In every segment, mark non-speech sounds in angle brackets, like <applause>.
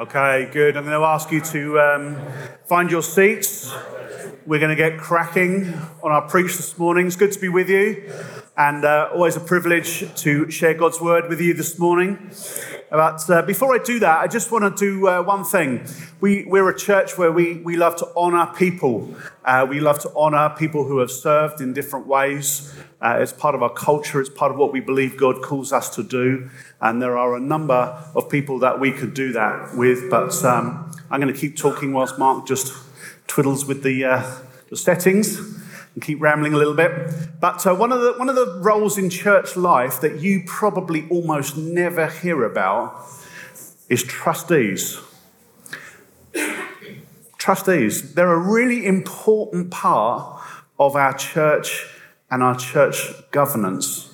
Okay, good. I'm going to ask you to um, find your seats. We're going to get cracking on our preach this morning. It's good to be with you, and uh, always a privilege to share God's word with you this morning. But uh, before I do that, I just want to do uh, one thing. We, we're a church where we, we love to honor people. Uh, we love to honor people who have served in different ways. Uh, it's part of our culture, it's part of what we believe God calls us to do. And there are a number of people that we could do that with, but um, I'm going to keep talking whilst Mark just twiddles with the, uh, the settings and keep rambling a little bit. But uh, one, of the, one of the roles in church life that you probably almost never hear about is trustees. Trustees, they're a really important part of our church and our church governance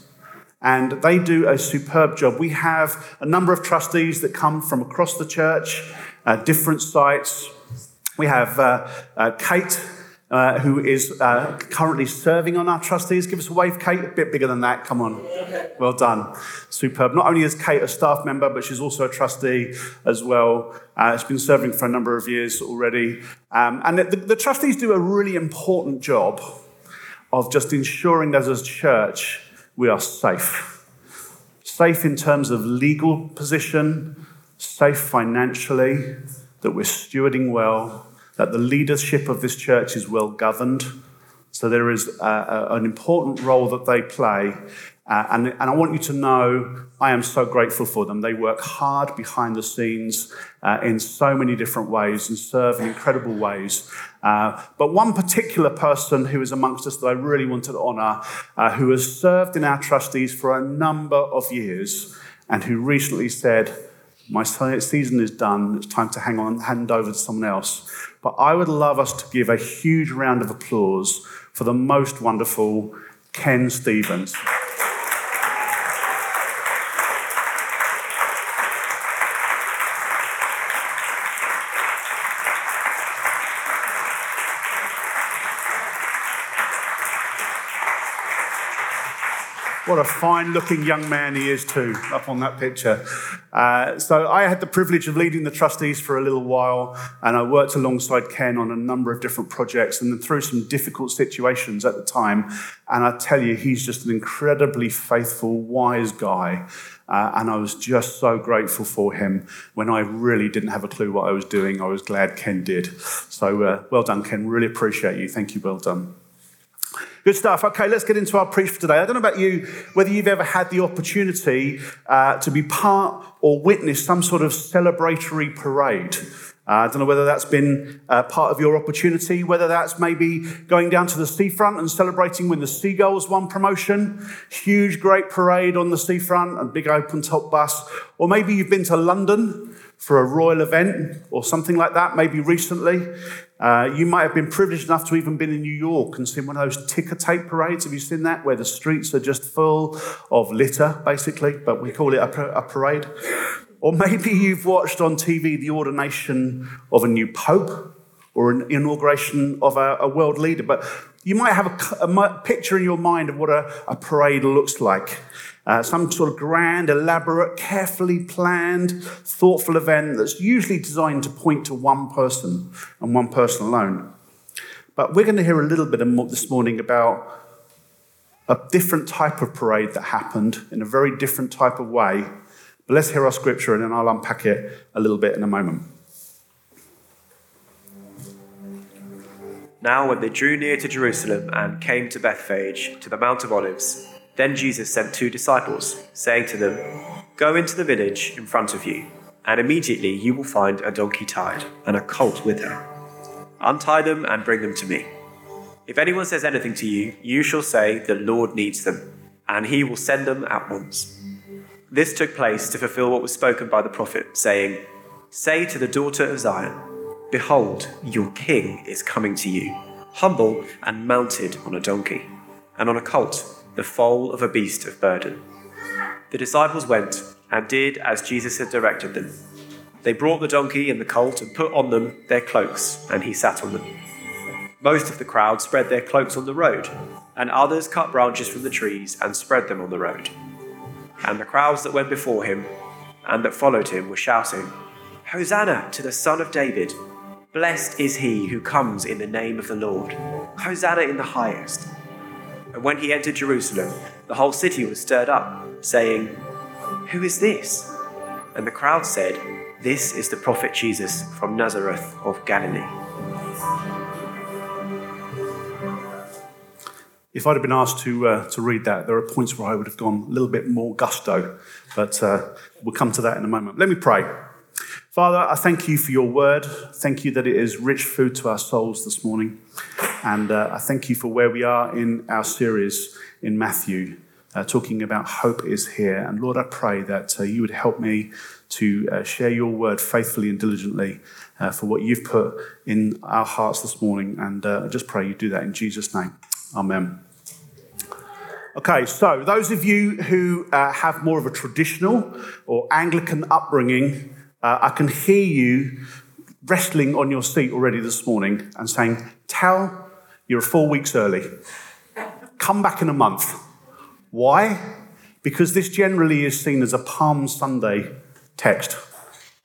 and they do a superb job. We have a number of trustees that come from across the church, uh, different sites. We have uh, uh, Kate, uh, who is uh, currently serving on our trustees. Give us a wave, Kate. A bit bigger than that. Come on. Well done. Superb. Not only is Kate a staff member, but she's also a trustee as well. Uh, she's been serving for a number of years already. Um, and the, the trustees do a really important job of just ensuring that as a church, we are safe. Safe in terms of legal position, safe financially, that we're stewarding well, that the leadership of this church is well governed. So there is a, a, an important role that they play uh, and, and, I want you to know I am so grateful for them. They work hard behind the scenes uh, in so many different ways and serve in incredible ways. Uh, but one particular person who is amongst us that I really want to honour, uh, who has served in our trustees for a number of years, and who recently said, My season is done, it's time to hang on, hand over to someone else. But I would love us to give a huge round of applause for the most wonderful Ken Stevens. Fine looking young man he is, too, up on that picture. Uh, so, I had the privilege of leading the trustees for a little while, and I worked alongside Ken on a number of different projects and then through some difficult situations at the time. And I tell you, he's just an incredibly faithful, wise guy. Uh, and I was just so grateful for him when I really didn't have a clue what I was doing. I was glad Ken did. So, uh, well done, Ken. Really appreciate you. Thank you. Well done. Good stuff. Okay, let's get into our preach for today. I don't know about you, whether you've ever had the opportunity uh, to be part or witness some sort of celebratory parade. Uh, I don't know whether that's been uh, part of your opportunity, whether that's maybe going down to the seafront and celebrating when the Seagulls won promotion. Huge, great parade on the seafront, a big open top bus. Or maybe you've been to London for a royal event or something like that, maybe recently. Uh, you might have been privileged enough to even been in New York and seen one of those ticker tape parades. Have you seen that? Where the streets are just full of litter, basically, but we call it a, a parade. Or maybe you've watched on TV the ordination of a new pope or an inauguration of a, a world leader. But you might have a, a, picture in your mind of what a, a parade looks like. Uh, some sort of grand, elaborate, carefully planned, thoughtful event that's usually designed to point to one person and one person alone. But we're going to hear a little bit this morning about a different type of parade that happened in a very different type of way. But let's hear our scripture and then I'll unpack it a little bit in a moment. Now, when they drew near to Jerusalem and came to Bethphage, to the Mount of Olives, then Jesus sent two disciples, saying to them, Go into the village in front of you, and immediately you will find a donkey tied and a colt with her. Untie them and bring them to me. If anyone says anything to you, you shall say, The Lord needs them, and he will send them at once. This took place to fulfill what was spoken by the prophet, saying, Say to the daughter of Zion, Behold, your king is coming to you, humble and mounted on a donkey, and on a colt the foal of a beast of burden. The disciples went and did as Jesus had directed them. They brought the donkey and the colt and put on them their cloaks, and he sat on them. Most of the crowd spread their cloaks on the road, and others cut branches from the trees and spread them on the road. And the crowds that went before him and that followed him were shouting, Hosanna to the Son of David! Blessed is he who comes in the name of the Lord. Hosanna in the highest. And when he entered Jerusalem, the whole city was stirred up, saying, Who is this? And the crowd said, This is the prophet Jesus from Nazareth of Galilee. If I'd have been asked to, uh, to read that, there are points where I would have gone a little bit more gusto, but uh, we'll come to that in a moment. Let me pray. Father, I thank you for your word. Thank you that it is rich food to our souls this morning. And uh, I thank you for where we are in our series in Matthew, uh, talking about hope is here. And Lord, I pray that uh, you would help me to uh, share your word faithfully and diligently uh, for what you've put in our hearts this morning. And uh, I just pray you do that in Jesus' name. Amen. Okay, so those of you who have more of a traditional or Anglican upbringing, uh, I can hear you wrestling on your seat already this morning and saying, Tal, you're four weeks early. Come back in a month. Why? Because this generally is seen as a Palm Sunday text.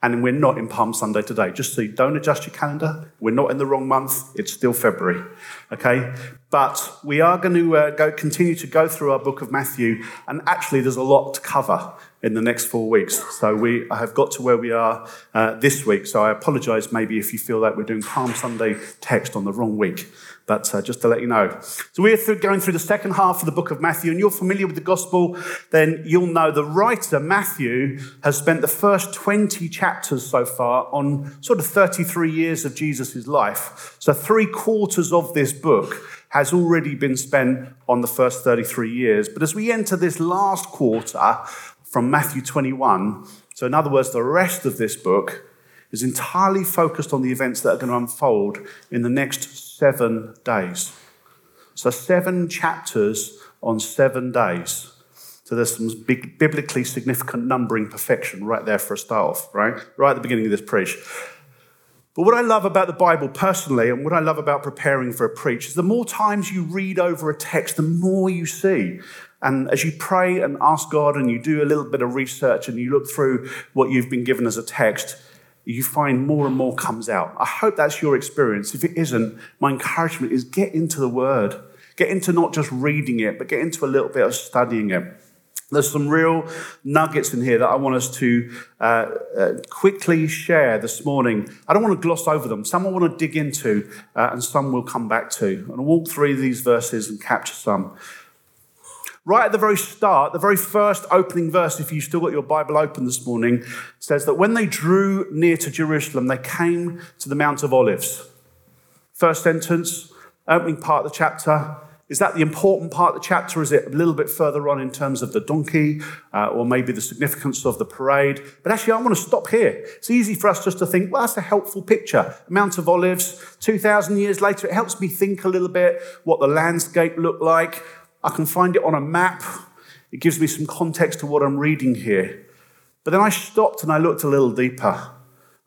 And we're not in Palm Sunday today. Just so you don't adjust your calendar. We're not in the wrong month. It's still February. Okay? But we are going to uh, go, continue to go through our book of Matthew. And actually, there's a lot to cover in the next four weeks. So we have got to where we are uh, this week. So I apologize maybe if you feel like we're doing Palm Sunday text on the wrong week. But uh, just to let you know. So we're through, going through the second half of the book of Matthew, and you're familiar with the gospel, then you'll know the writer, Matthew, has spent the first 20 chapters so far on sort of 33 years of Jesus' life. So three quarters of this book has already been spent on the first 33 years. But as we enter this last quarter from Matthew 21, so in other words, the rest of this book is entirely focused on the events that are going to unfold in the next seven days. So, seven chapters on seven days. So, there's some big, biblically significant numbering perfection right there for a start off, right? Right at the beginning of this preach. But what I love about the Bible personally, and what I love about preparing for a preach, is the more times you read over a text, the more you see. And as you pray and ask God and you do a little bit of research and you look through what you've been given as a text, you find more and more comes out. I hope that's your experience. If it isn't, my encouragement is get into the Word. Get into not just reading it, but get into a little bit of studying it. There's some real nuggets in here that I want us to uh, uh, quickly share this morning. I don't want to gloss over them. Some I want to dig into, uh, and some we'll come back to. And I'll walk through these verses and capture some. Right at the very start, the very first opening verse, if you've still got your Bible open this morning, says that when they drew near to Jerusalem, they came to the Mount of Olives. First sentence, opening part of the chapter. Is that the important part of the chapter? Is it a little bit further on in terms of the donkey uh, or maybe the significance of the parade? But actually, I want to stop here. It's easy for us just to think, well, that's a helpful picture. Mount of Olives, 2,000 years later, it helps me think a little bit what the landscape looked like. I can find it on a map. It gives me some context to what I'm reading here. But then I stopped and I looked a little deeper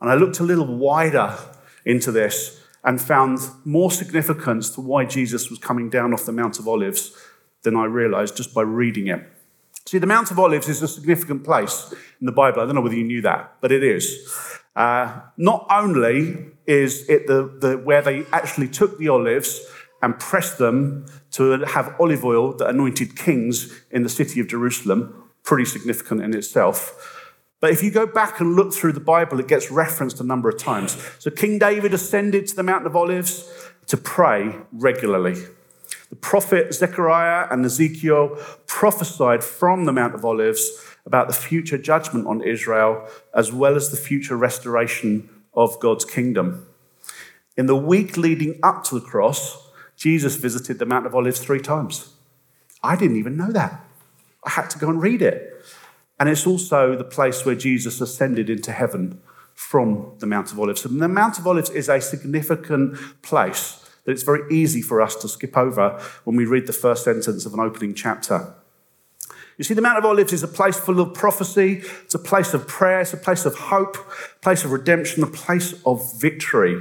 and I looked a little wider into this and found more significance to why Jesus was coming down off the Mount of Olives than I realized just by reading it. See, the Mount of Olives is a significant place in the Bible. I don't know whether you knew that, but it is. Uh, not only is it the, the, where they actually took the olives and pressed them to have olive oil that anointed kings in the city of Jerusalem, pretty significant in itself. But if you go back and look through the Bible, it gets referenced a number of times. So King David ascended to the Mount of Olives to pray regularly. The prophet Zechariah and Ezekiel prophesied from the Mount of Olives about the future judgment on Israel as well as the future restoration of God's kingdom. In the week leading up to the cross, Jesus visited the Mount of Olives three times. I didn't even know that. I had to go and read it. And it's also the place where Jesus ascended into heaven from the Mount of Olives. And the Mount of Olives is a significant place that it's very easy for us to skip over when we read the first sentence of an opening chapter. You see, the Mount of Olives is a place full of prophecy, it's a place of prayer, it's a place of hope, a place of redemption, a place of victory.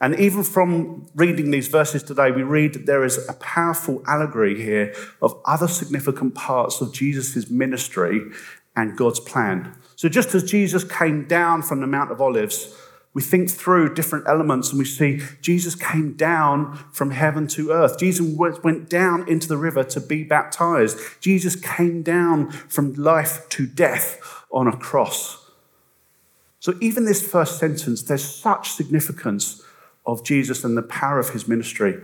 And even from reading these verses today, we read that there is a powerful allegory here of other significant parts of Jesus' ministry and God's plan. So, just as Jesus came down from the Mount of Olives, we think through different elements and we see Jesus came down from heaven to earth. Jesus went down into the river to be baptized. Jesus came down from life to death on a cross. So, even this first sentence, there's such significance of Jesus and the power of his ministry.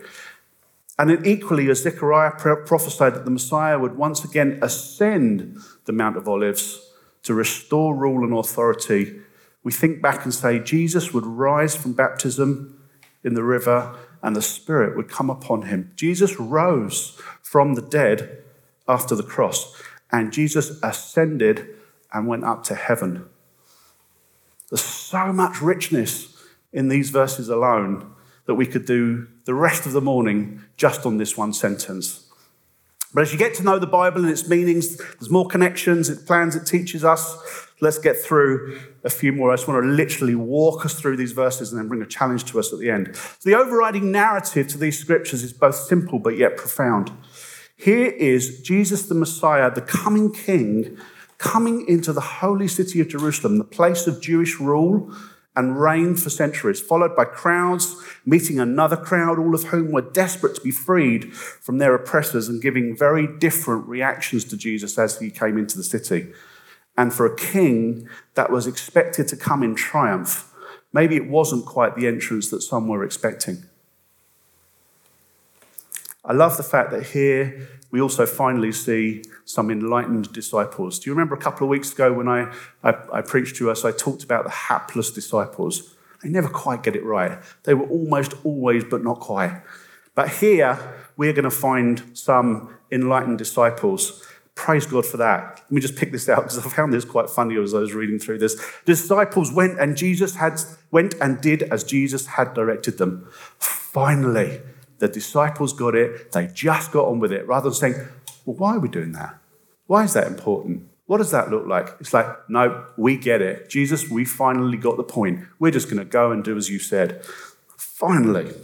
And then, equally, as Zechariah prophesied that the Messiah would once again ascend the Mount of Olives to restore rule and authority we think back and say Jesus would rise from baptism in the river and the Spirit would come upon him. Jesus rose from the dead after the cross, and Jesus ascended and went up to heaven. There's so much richness in these verses alone that we could do the rest of the morning just on this one sentence. But as you get to know the Bible and its meanings, there's more connections, it plans, it teaches us. Let's get through a few more. I just want to literally walk us through these verses and then bring a challenge to us at the end. So the overriding narrative to these scriptures is both simple but yet profound. Here is Jesus the Messiah, the coming king, coming into the holy city of Jerusalem, the place of Jewish rule and reigned for centuries, followed by crowds meeting another crowd, all of whom were desperate to be freed from their oppressors and giving very different reactions to Jesus as he came into the city. And for a king that was expected to come in triumph, maybe it wasn't quite the entrance that some were expecting. I love the fact that here we also finally see some enlightened disciples. Do you remember a couple of weeks ago when I, I, I, preached to us, I talked about the hapless disciples? They never quite get it right. They were almost always, but not quite. But here, we're going to find some enlightened disciples. Praise God for that. Let me just pick this out because I found this quite funny as I was reading through this. Disciples went and Jesus had went and did as Jesus had directed them. Finally, the disciples got it. They just got on with it rather than saying, well, why are we doing that? Why is that important? What does that look like? It's like, no, we get it. Jesus, we finally got the point. We're just going to go and do as you said. Finally.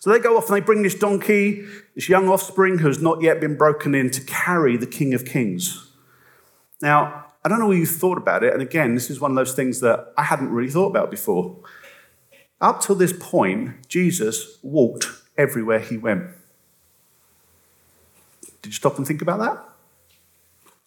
So they go off and they bring this donkey, this young offspring who has not yet been broken in, to carry the King of Kings. Now, I don't know what you thought about it. And again, this is one of those things that I hadn't really thought about before. Up till this point, Jesus walked everywhere he went. Did you stop and think about that?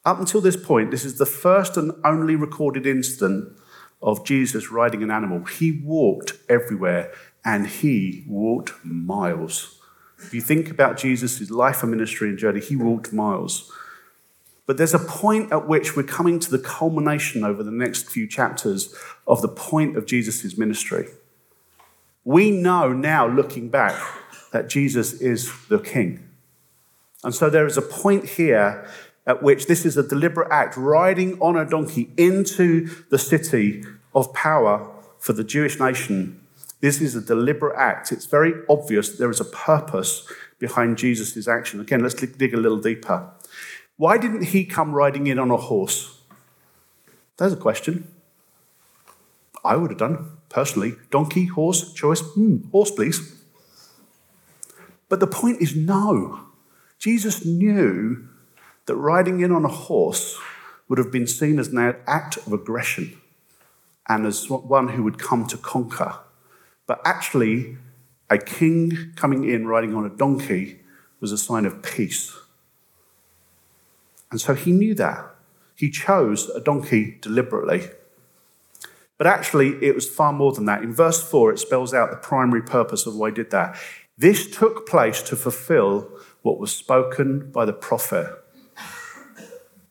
Up until this point, this is the first and only recorded incident of Jesus riding an animal. He walked everywhere and he walked miles. If you think about Jesus' life and ministry and journey, he walked miles. But there's a point at which we're coming to the culmination over the next few chapters of the point of Jesus' ministry. We know now, looking back, that Jesus is the king. And so there is a point here at which this is a deliberate act, riding on a donkey into the city of power for the Jewish nation. This is a deliberate act. It's very obvious that there is a purpose behind Jesus' action. Again, let's dig a little deeper. Why didn't he come riding in on a horse? There's a question. I would have done, personally. Donkey, horse, choice? Hmm, horse, please. But the point is no. Jesus knew that riding in on a horse would have been seen as an act of aggression and as one who would come to conquer. But actually, a king coming in riding on a donkey was a sign of peace. And so he knew that. He chose a donkey deliberately. But actually, it was far more than that. In verse 4, it spells out the primary purpose of why he did that. This took place to fulfill what was spoken by the prophet.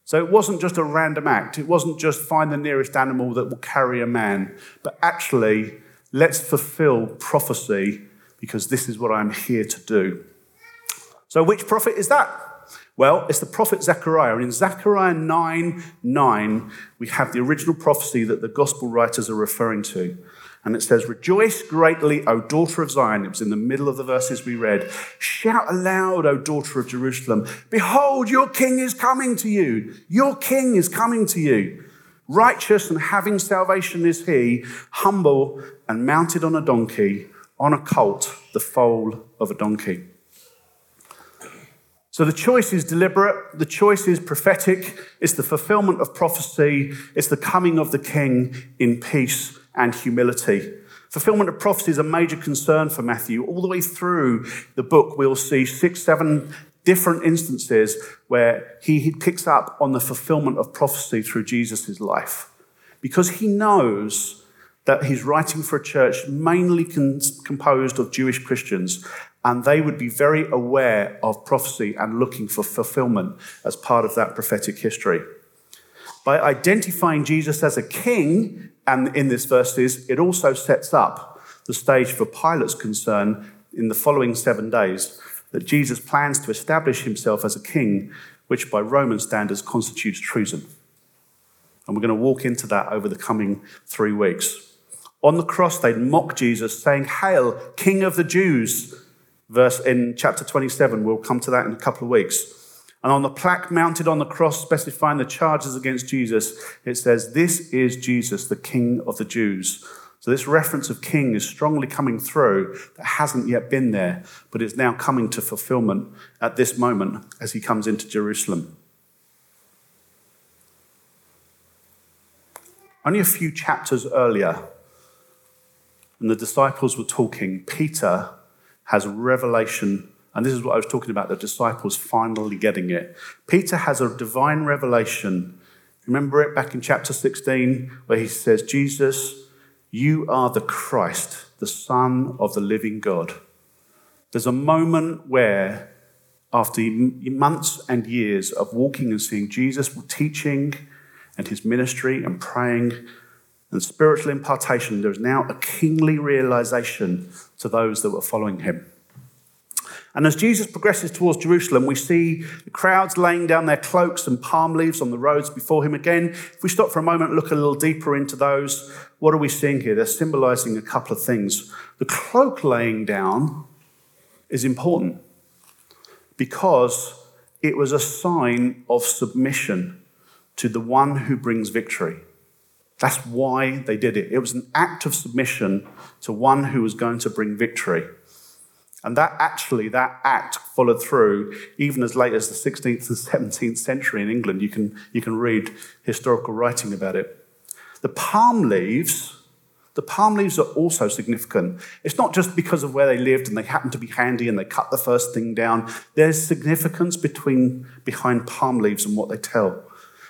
So it wasn't just a random act. It wasn't just find the nearest animal that will carry a man, but actually, let's fulfill prophecy because this is what I'm here to do. So, which prophet is that? Well, it's the prophet Zechariah. And in Zechariah 9 9, we have the original prophecy that the gospel writers are referring to. And it says, Rejoice greatly, O daughter of Zion. It was in the middle of the verses we read. Shout aloud, O daughter of Jerusalem. Behold, your king is coming to you. Your king is coming to you. Righteous and having salvation is he, humble and mounted on a donkey, on a colt, the foal of a donkey. So the choice is deliberate, the choice is prophetic, it's the fulfillment of prophecy, it's the coming of the king in peace and humility. Fulfillment of prophecy is a major concern for Matthew. All the way through the book, we'll see six, seven different instances where he picks up on the fulfillment of prophecy through Jesus' life. Because he knows that he's writing for a church mainly composed of Jewish Christians, and they would be very aware of prophecy and looking for fulfillment as part of that prophetic history. By identifying Jesus as a king, and in this verses, it also sets up the stage for Pilate's concern in the following seven days that Jesus plans to establish himself as a king, which by Roman standards constitutes treason. And we're going to walk into that over the coming three weeks. On the cross, they'd mock Jesus, saying, Hail, King of the Jews. Verse in chapter 27, we'll come to that in a couple of weeks. And on the plaque mounted on the cross specifying the charges against Jesus, it says, This is Jesus, the King of the Jews. So, this reference of king is strongly coming through that hasn't yet been there, but is now coming to fulfillment at this moment as he comes into Jerusalem. Only a few chapters earlier, when the disciples were talking, Peter has revelation, and this is what I was talking about the disciples finally getting it. Peter has a divine revelation. Remember it back in chapter 16, where he says, Jesus, you are the Christ, the Son of the living God. There's a moment where, after months and years of walking and seeing Jesus teaching and his ministry and praying and spiritual impartation, there is now a kingly realization to those that were following him. And as Jesus progresses towards Jerusalem, we see the crowds laying down their cloaks and palm leaves on the roads before him again. If we stop for a moment and look a little deeper into those, what are we seeing here? They're symbolizing a couple of things. The cloak laying down is important because it was a sign of submission to the one who brings victory. That's why they did it. It was an act of submission to one who was going to bring victory. And that actually, that act followed through even as late as the 16th and 17th century in England. You can, you can read historical writing about it. The palm leaves, the palm leaves are also significant. It's not just because of where they lived and they happened to be handy and they cut the first thing down. There's significance between, behind palm leaves and what they tell.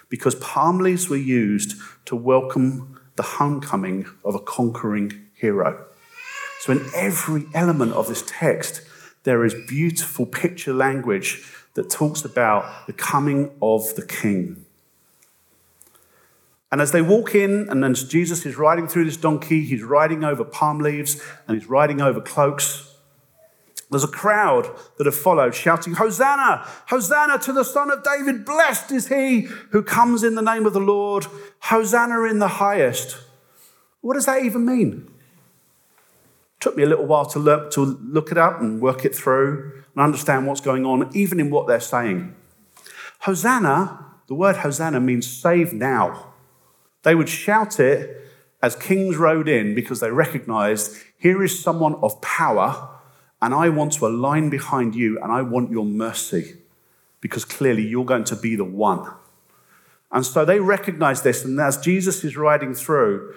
Because palm leaves were used to welcome the homecoming of a conquering hero. So, in every element of this text, there is beautiful picture language that talks about the coming of the king. And as they walk in, and then Jesus is riding through this donkey, he's riding over palm leaves and he's riding over cloaks. There's a crowd that have followed shouting, Hosanna! Hosanna to the Son of David! Blessed is he who comes in the name of the Lord! Hosanna in the highest! What does that even mean? Took me a little while to look, to look it up and work it through and understand what's going on, even in what they're saying. Hosanna, the word Hosanna means save now. They would shout it as kings rode in because they recognized here is someone of power, and I want to align behind you, and I want your mercy because clearly you're going to be the one. And so they recognize this, and as Jesus is riding through,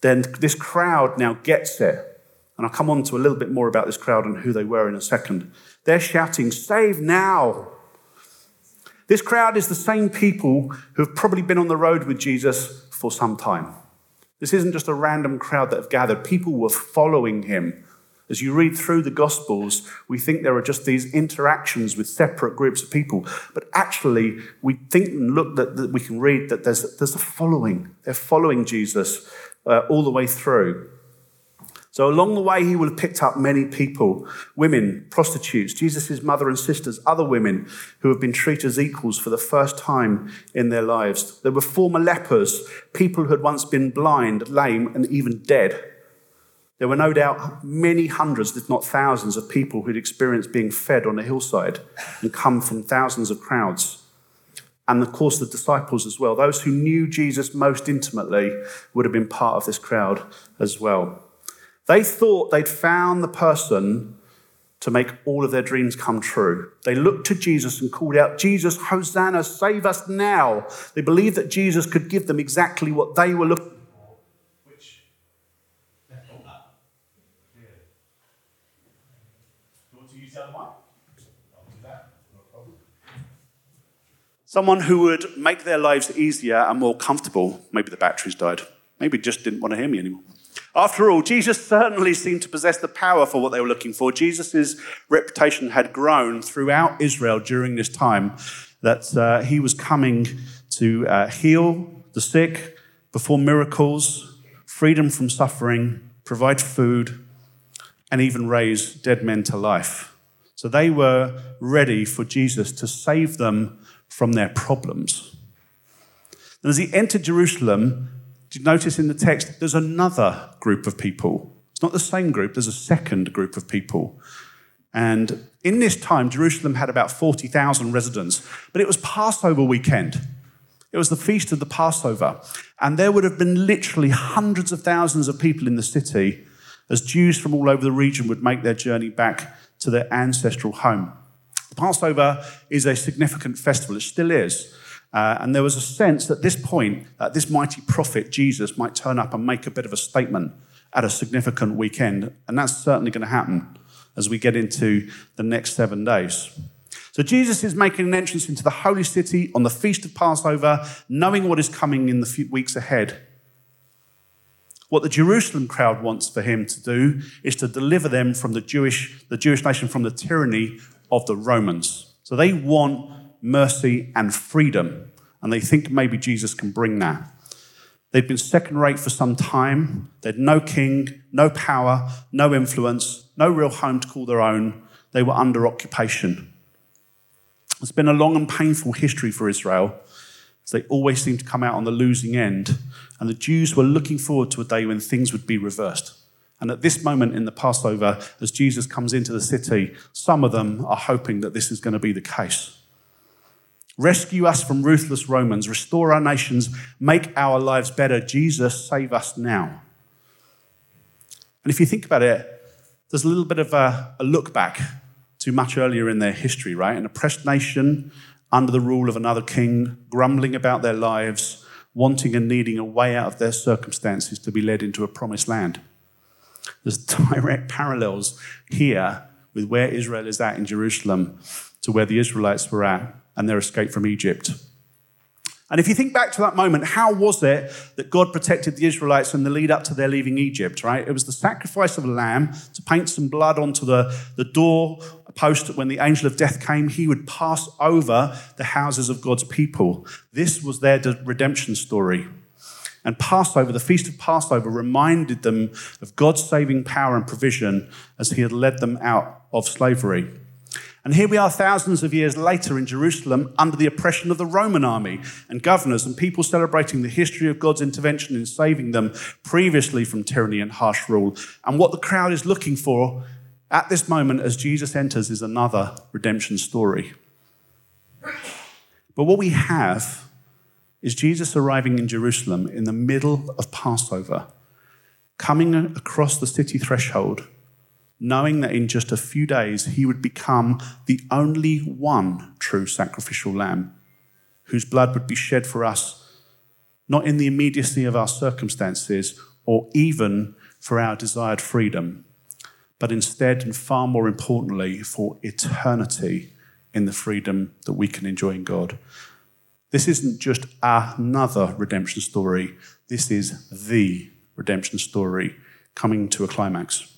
then this crowd now gets it. And I'll come on to a little bit more about this crowd and who they were in a second. They're shouting, Save now! This crowd is the same people who have probably been on the road with Jesus for some time. This isn't just a random crowd that have gathered. People were following him. As you read through the Gospels, we think there are just these interactions with separate groups of people. But actually, we think and look that, that we can read that there's, there's a following. They're following Jesus uh, all the way through. So along the way, he would have picked up many people women, prostitutes, Jesus' mother and sisters, other women who have been treated as equals for the first time in their lives. There were former lepers, people who had once been blind, lame, and even dead. There were no doubt many hundreds, if not thousands, of people who'd experienced being fed on a hillside and come from thousands of crowds. And of course, the disciples as well. Those who knew Jesus most intimately would have been part of this crowd as well. They thought they'd found the person to make all of their dreams come true. They looked to Jesus and called out, Jesus, Hosanna, save us now. They believed that Jesus could give them exactly what they were looking for. Someone who would make their lives easier and more comfortable. Maybe the batteries died. Maybe just didn't want to hear me anymore. After all, Jesus certainly seemed to possess the power for what they were looking for. Jesus' reputation had grown throughout Israel during this time that uh, he was coming to uh, heal the sick, perform miracles, freedom from suffering, provide food, and even raise dead men to life. So they were ready for Jesus to save them from their problems. And as he entered Jerusalem, do you notice in the text there's another group of people? It's not the same group, there's a second group of people. And in this time, Jerusalem had about 40,000 residents, but it was Passover weekend. It was the feast of the Passover. And there would have been literally hundreds of thousands of people in the city as Jews from all over the region would make their journey back to their ancestral home. Passover is a significant festival, it still is. Uh, and there was a sense that this point that this mighty prophet, Jesus, might turn up and make a bit of a statement at a significant weekend. And that's certainly going to happen as we get into the next seven days. So Jesus is making an entrance into the holy city on the feast of Passover, knowing what is coming in the few weeks ahead. What the Jerusalem crowd wants for him to do is to deliver them from the Jewish, the Jewish nation from the tyranny of the Romans. So they want mercy, and freedom. And they think maybe Jesus can bring that. They'd been second rate for some time. They'd no king, no power, no influence, no real home to call their own. They were under occupation. It's been a long and painful history for Israel. They always seem to come out on the losing end. And the Jews were looking forward to a day when things would be reversed. And at this moment in the Passover, as Jesus comes into the city, some of them are hoping that this is going to be the case. Rescue us from ruthless Romans. Restore our nations. Make our lives better. Jesus, save us now. And if you think about it, there's a little bit of a, a look back to much earlier in their history, right? An oppressed nation under the rule of another king, grumbling about their lives, wanting and needing a way out of their circumstances to be led into a promised land. There's <laughs> direct parallels here with where Israel is at in Jerusalem to where the Israelites were at and their escape from Egypt. And if you think back to that moment, how was it that God protected the Israelites in the lead up to their leaving Egypt, right? It was the sacrifice of a lamb to paint some blood onto the, the door post that when the angel of death came. He would pass over the houses of God's people. This was their redemption story. And Passover, the feast of Passover, reminded them of God's saving power and provision as he had led them out of slavery. And here we are thousands of years later in Jerusalem under the oppression of the Roman army and governors and people celebrating the history of God's intervention in saving them previously from tyranny and harsh rule. And what the crowd is looking for at this moment as Jesus enters is another redemption story. But what we have is Jesus arriving in Jerusalem in the middle of Passover, coming across the city threshold knowing that in just a few days he would become the only one true sacrificial lamb whose blood would be shed for us, not in the immediacy of our circumstances or even for our desired freedom, but instead and far more importantly for eternity in the freedom that we can enjoy in God. This isn't just another redemption story, this is the redemption story coming to a climax.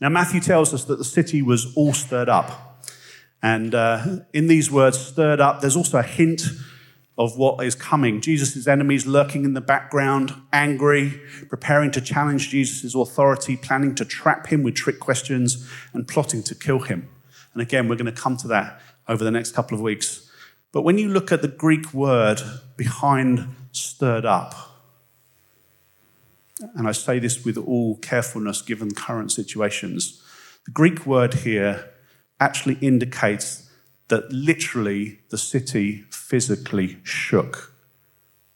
Now, Matthew tells us that the city was all stirred up. And uh, in these words, stirred up, there's also a hint of what is coming. Jesus' enemies lurking in the background, angry, preparing to challenge Jesus' authority, planning to trap him with trick questions, and plotting to kill him. And again, we're going to come to that over the next couple of weeks. But when you look at the Greek word behind stirred up, and I say this with all carefulness given current situations, the Greek word here actually indicates that literally the city physically shook.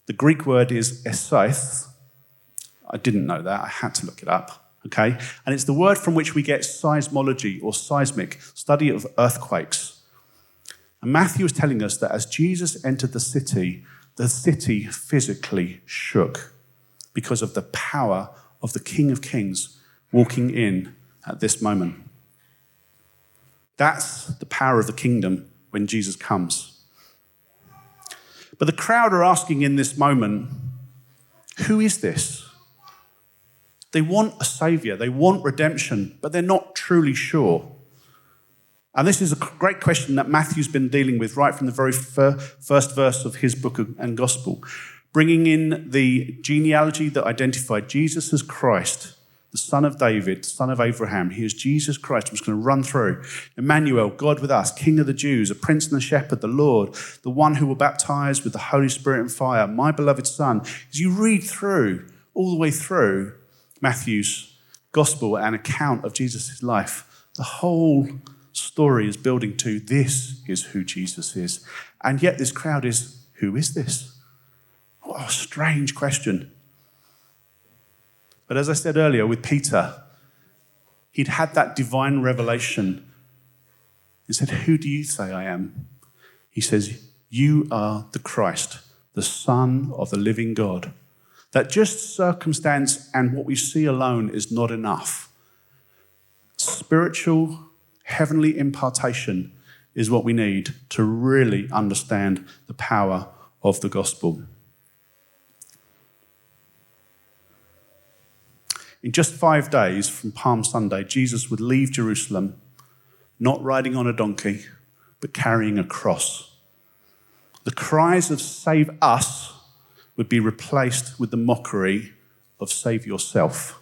The Greek word is esaith. I didn't know that, I had to look it up. Okay? And it's the word from which we get seismology or seismic, study of earthquakes. And Matthew is telling us that as Jesus entered the city, the city physically shook because of the power of the King of Kings walking in at this moment. That's the power of the kingdom when Jesus comes. But the crowd are asking in this moment, who is this? They want a savior, they want redemption, but they're not truly sure. And this is a great question that Matthew's been dealing with right from the very first verse of his book and gospel, bringing in the genealogy that identified Jesus as Christ, the son of David, the son of Abraham. He is Jesus Christ. I'm just going to run through. Emmanuel, God with us, King of the Jews, a prince and a shepherd, the Lord, the one who will baptize with the Holy Spirit and fire, my beloved Son. As you read through, all the way through Matthew's gospel and account of Jesus' life, the whole story is building to this is who Jesus is. And yet, this crowd is who is this? What a strange question. But as I said earlier with Peter, he'd had that divine revelation. He said, Who do you say I am? He says, You are the Christ, the Son of the living God. That just circumstance and what we see alone is not enough. Spiritual heavenly impartation is what we need to really understand the power of the gospel. In just five days from Palm Sunday, Jesus would leave Jerusalem not riding on a donkey, but carrying a cross. The cries of save us would be replaced with the mockery of save yourself.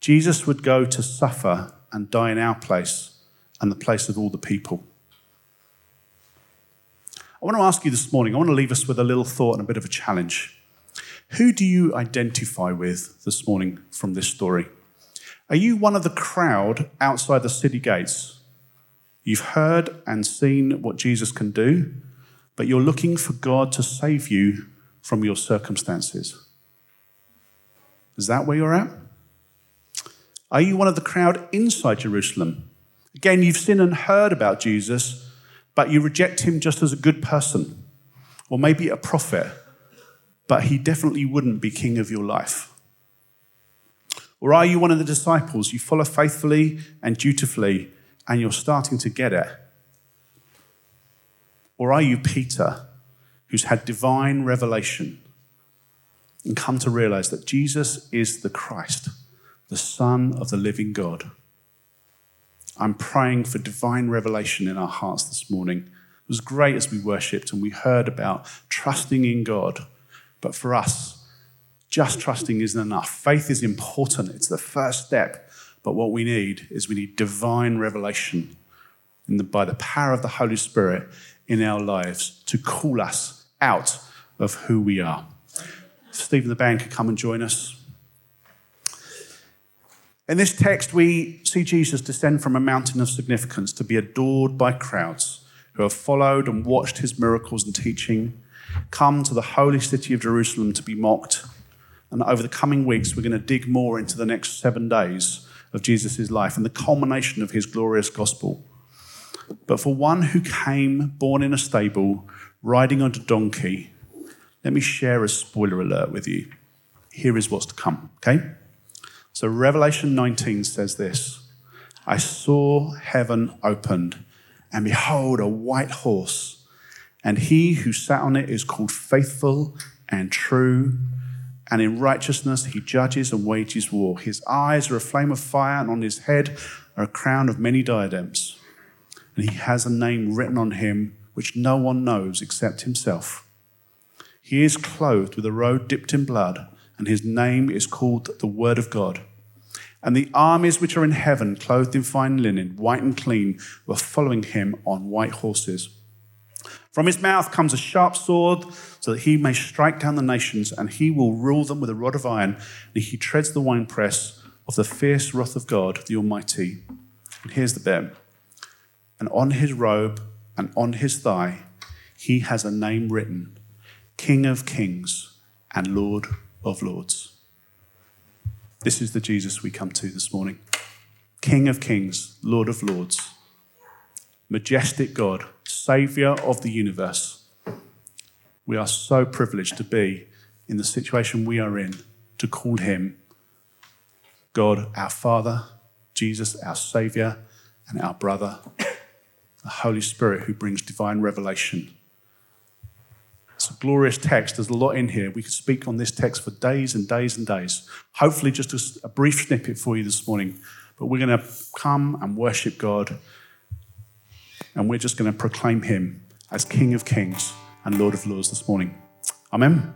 Jesus would go to suffer and die in our place and the place of all the people. I want to ask you this morning, I want to leave us with a little thought and a bit of a challenge. Who do you identify with this morning from this story? Are you one of the crowd outside the city gates? You've heard and seen what Jesus can do, but you're looking for God to save you from your circumstances. Is that where you're at? Are you one of the crowd inside Jerusalem? Again, you've seen and heard about Jesus, but you reject him just as a good person, or maybe a prophet, but he definitely wouldn't be king of your life. Or are you one of the disciples? You follow faithfully and dutifully, and you're starting to get it. Or are you Peter, who's had divine revelation and come to realize that Jesus is the Christ? the Son of the living God. I'm praying for divine revelation in our hearts this morning. It was great as we worshipped and we heard about trusting in God. But for us, just trusting isn't enough. Faith is important, it's the first step. But what we need is we need divine revelation the, by the power of the Holy Spirit in our lives to call us out of who we are. Stephen the could come and join us. In this text, we see Jesus descend from a mountain of significance to be adored by crowds who have followed and watched his miracles and teaching, come to the holy city of Jerusalem to be mocked. And over the coming weeks, we're going to dig more into the next seven days of Jesus' life and the culmination of his glorious gospel. But for one who came born in a stable, riding on a donkey, let me share a spoiler alert with you. Here is what's to come, okay? So Revelation 19 says this I saw heaven opened, and behold, a white horse, and he who sat on it is called faithful and true. And in righteousness he judges and wages war. His eyes are a flame of fire, and on his head are a crown of many diadems. And he has a name written on him which no one knows except himself. He is clothed with a robe dipped in blood and his name is called the Word of God. And the armies which are in heaven, clothed in fine linen, white and clean, were following him on white horses. From his mouth comes a sharp sword, so that he may strike down the nations, and he will rule them with a rod of iron, and he treads the winepress of the fierce wrath of God, the Almighty. And here's the bit. And on his robe and on his thigh, he has a name written King of Kings and Lord of Lords. This is the Jesus we come to this morning King of kings, Lord of lords, majestic God, Saviour of the universe. We are so privileged to be in the situation we are in to call him God, our Father, Jesus, our Saviour, and our brother, the Holy Spirit who brings divine revelation. It's a glorious text. There's a lot in here. We could speak on this text for days and days and days. Hopefully, just a brief snippet for you this morning. But we're going to come and worship God, and we're just going to proclaim Him as King of Kings and Lord of Lords this morning. Amen.